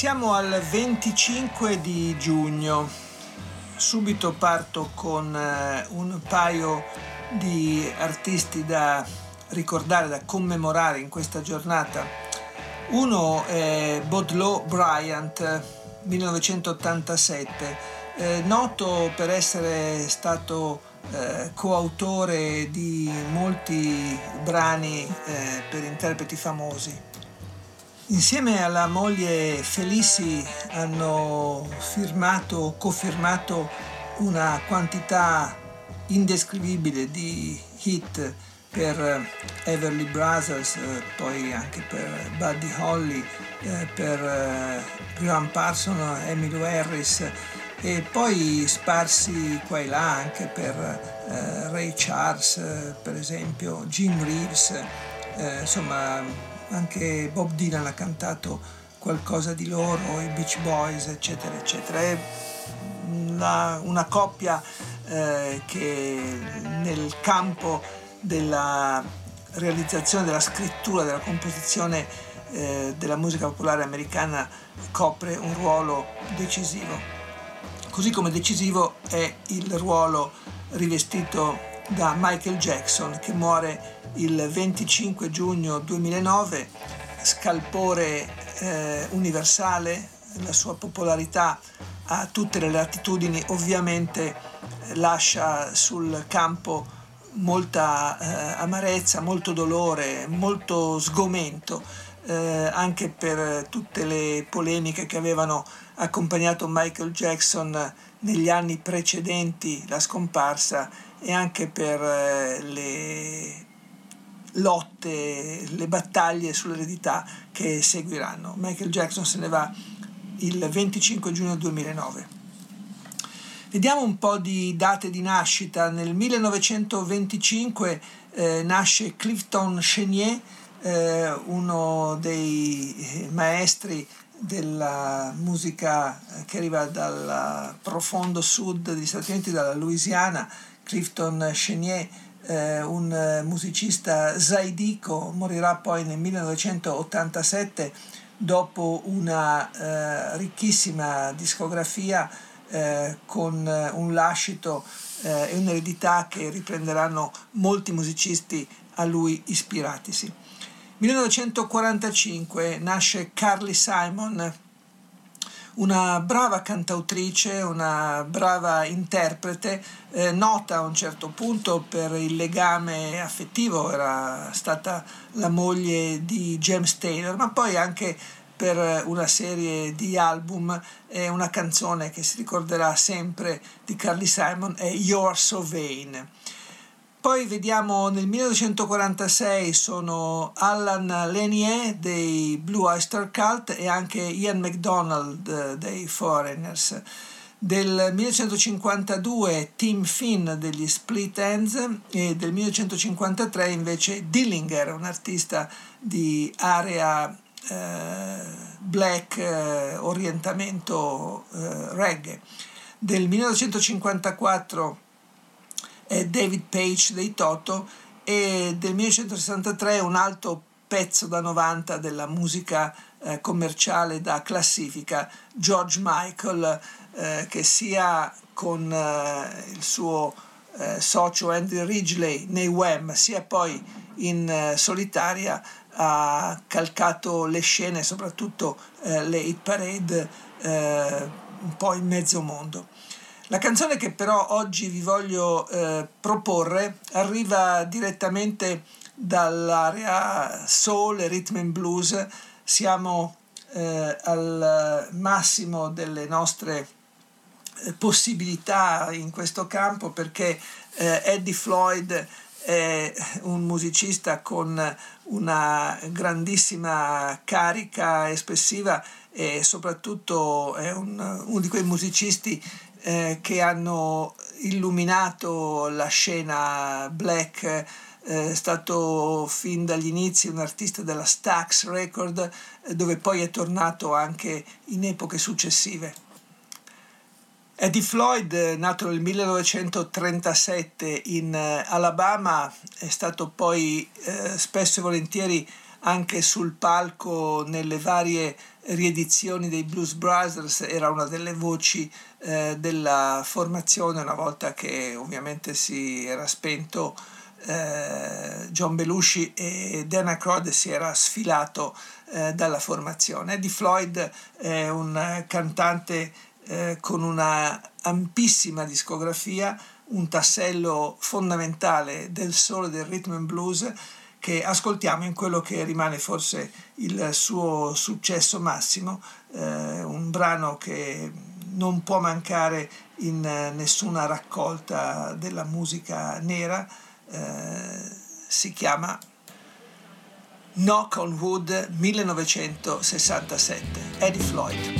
Siamo al 25 di giugno. Subito parto con eh, un paio di artisti da ricordare, da commemorare in questa giornata. Uno è Baudelaire Bryant, 1987, eh, noto per essere stato eh, coautore di molti brani eh, per interpreti famosi. Insieme alla moglie Felici hanno firmato, cofirmato una quantità indescrivibile di hit per Everly Brothers, poi anche per Buddy Holly, eh, per eh, Graham Parson, Emily Harris e poi sparsi qua e là anche per eh, Ray Charles, per esempio, Jim Reeves, insomma anche Bob Dylan ha cantato qualcosa di loro, i Beach Boys, eccetera, eccetera. È una, una coppia eh, che nel campo della realizzazione, della scrittura, della composizione eh, della musica popolare americana copre un ruolo decisivo. Così come decisivo è il ruolo rivestito da Michael Jackson che muore il 25 giugno 2009, scalpore eh, universale, la sua popolarità a tutte le latitudini ovviamente lascia sul campo molta eh, amarezza, molto dolore, molto sgomento, eh, anche per tutte le polemiche che avevano accompagnato Michael Jackson negli anni precedenti la scomparsa e anche per eh, le lotte, le battaglie sull'eredità che seguiranno. Michael Jackson se ne va il 25 giugno 2009. Vediamo un po' di date di nascita. Nel 1925 eh, nasce Clifton Chenier, eh, uno dei maestri della musica che arriva dal profondo sud degli Stati Uniti, dalla Louisiana. Clifton Chenier eh, un eh, musicista zaidico, morirà poi nel 1987 dopo una eh, ricchissima discografia eh, con eh, un lascito eh, e un'eredità che riprenderanno molti musicisti a lui ispiratisi. 1945 nasce Carly Simon, una brava cantautrice, una brava interprete, eh, nota a un certo punto per il legame affettivo, era stata la moglie di James Taylor, ma poi anche per una serie di album e una canzone che si ricorderà sempre di Carly Simon è You're So Vain. Poi vediamo nel 1946 sono Alan Lanier dei Blue Oyster Cult e anche Ian MacDonald eh, dei Foreigners. Del 1952 Tim Finn degli Split Ends e del 1953 invece Dillinger, un artista di area eh, black, eh, orientamento eh, reggae. Del 1954 eh, David Page dei Toto e del 1963 un altro pezzo da 90 della musica eh, commerciale da classifica, George Michael, eh, che sia con eh, il suo eh, socio Andy Ridgely nei Wham, sia poi in eh, solitaria ha calcato le scene, soprattutto le hit parade, un po' in mezzo mondo. La canzone che però oggi vi voglio eh, proporre arriva direttamente dall'area soul rhythm and blues. Siamo eh, al massimo delle nostre eh, possibilità in questo campo perché eh, Eddie Floyd è un musicista con una grandissima carica espressiva e soprattutto è un, uno di quei musicisti eh, che hanno illuminato la scena black, eh, è stato fin dagli inizi un artista della Stax Record eh, dove poi è tornato anche in epoche successive. Eddie Floyd, nato nel 1937 in eh, Alabama, è stato poi eh, spesso e volentieri anche sul palco nelle varie riedizioni dei Blues Brothers, era una delle voci eh, della formazione una volta che ovviamente si era spento eh, John Belushi e Dana Crowd si era sfilato eh, dalla formazione. Eddie Floyd è un cantante eh, con una ampissima discografia, un tassello fondamentale del solo del rhythm and blues che ascoltiamo in quello che rimane forse il suo successo massimo, eh, un brano che non può mancare in nessuna raccolta della musica nera, eh, si chiama Knock on Wood 1967, Eddie Floyd.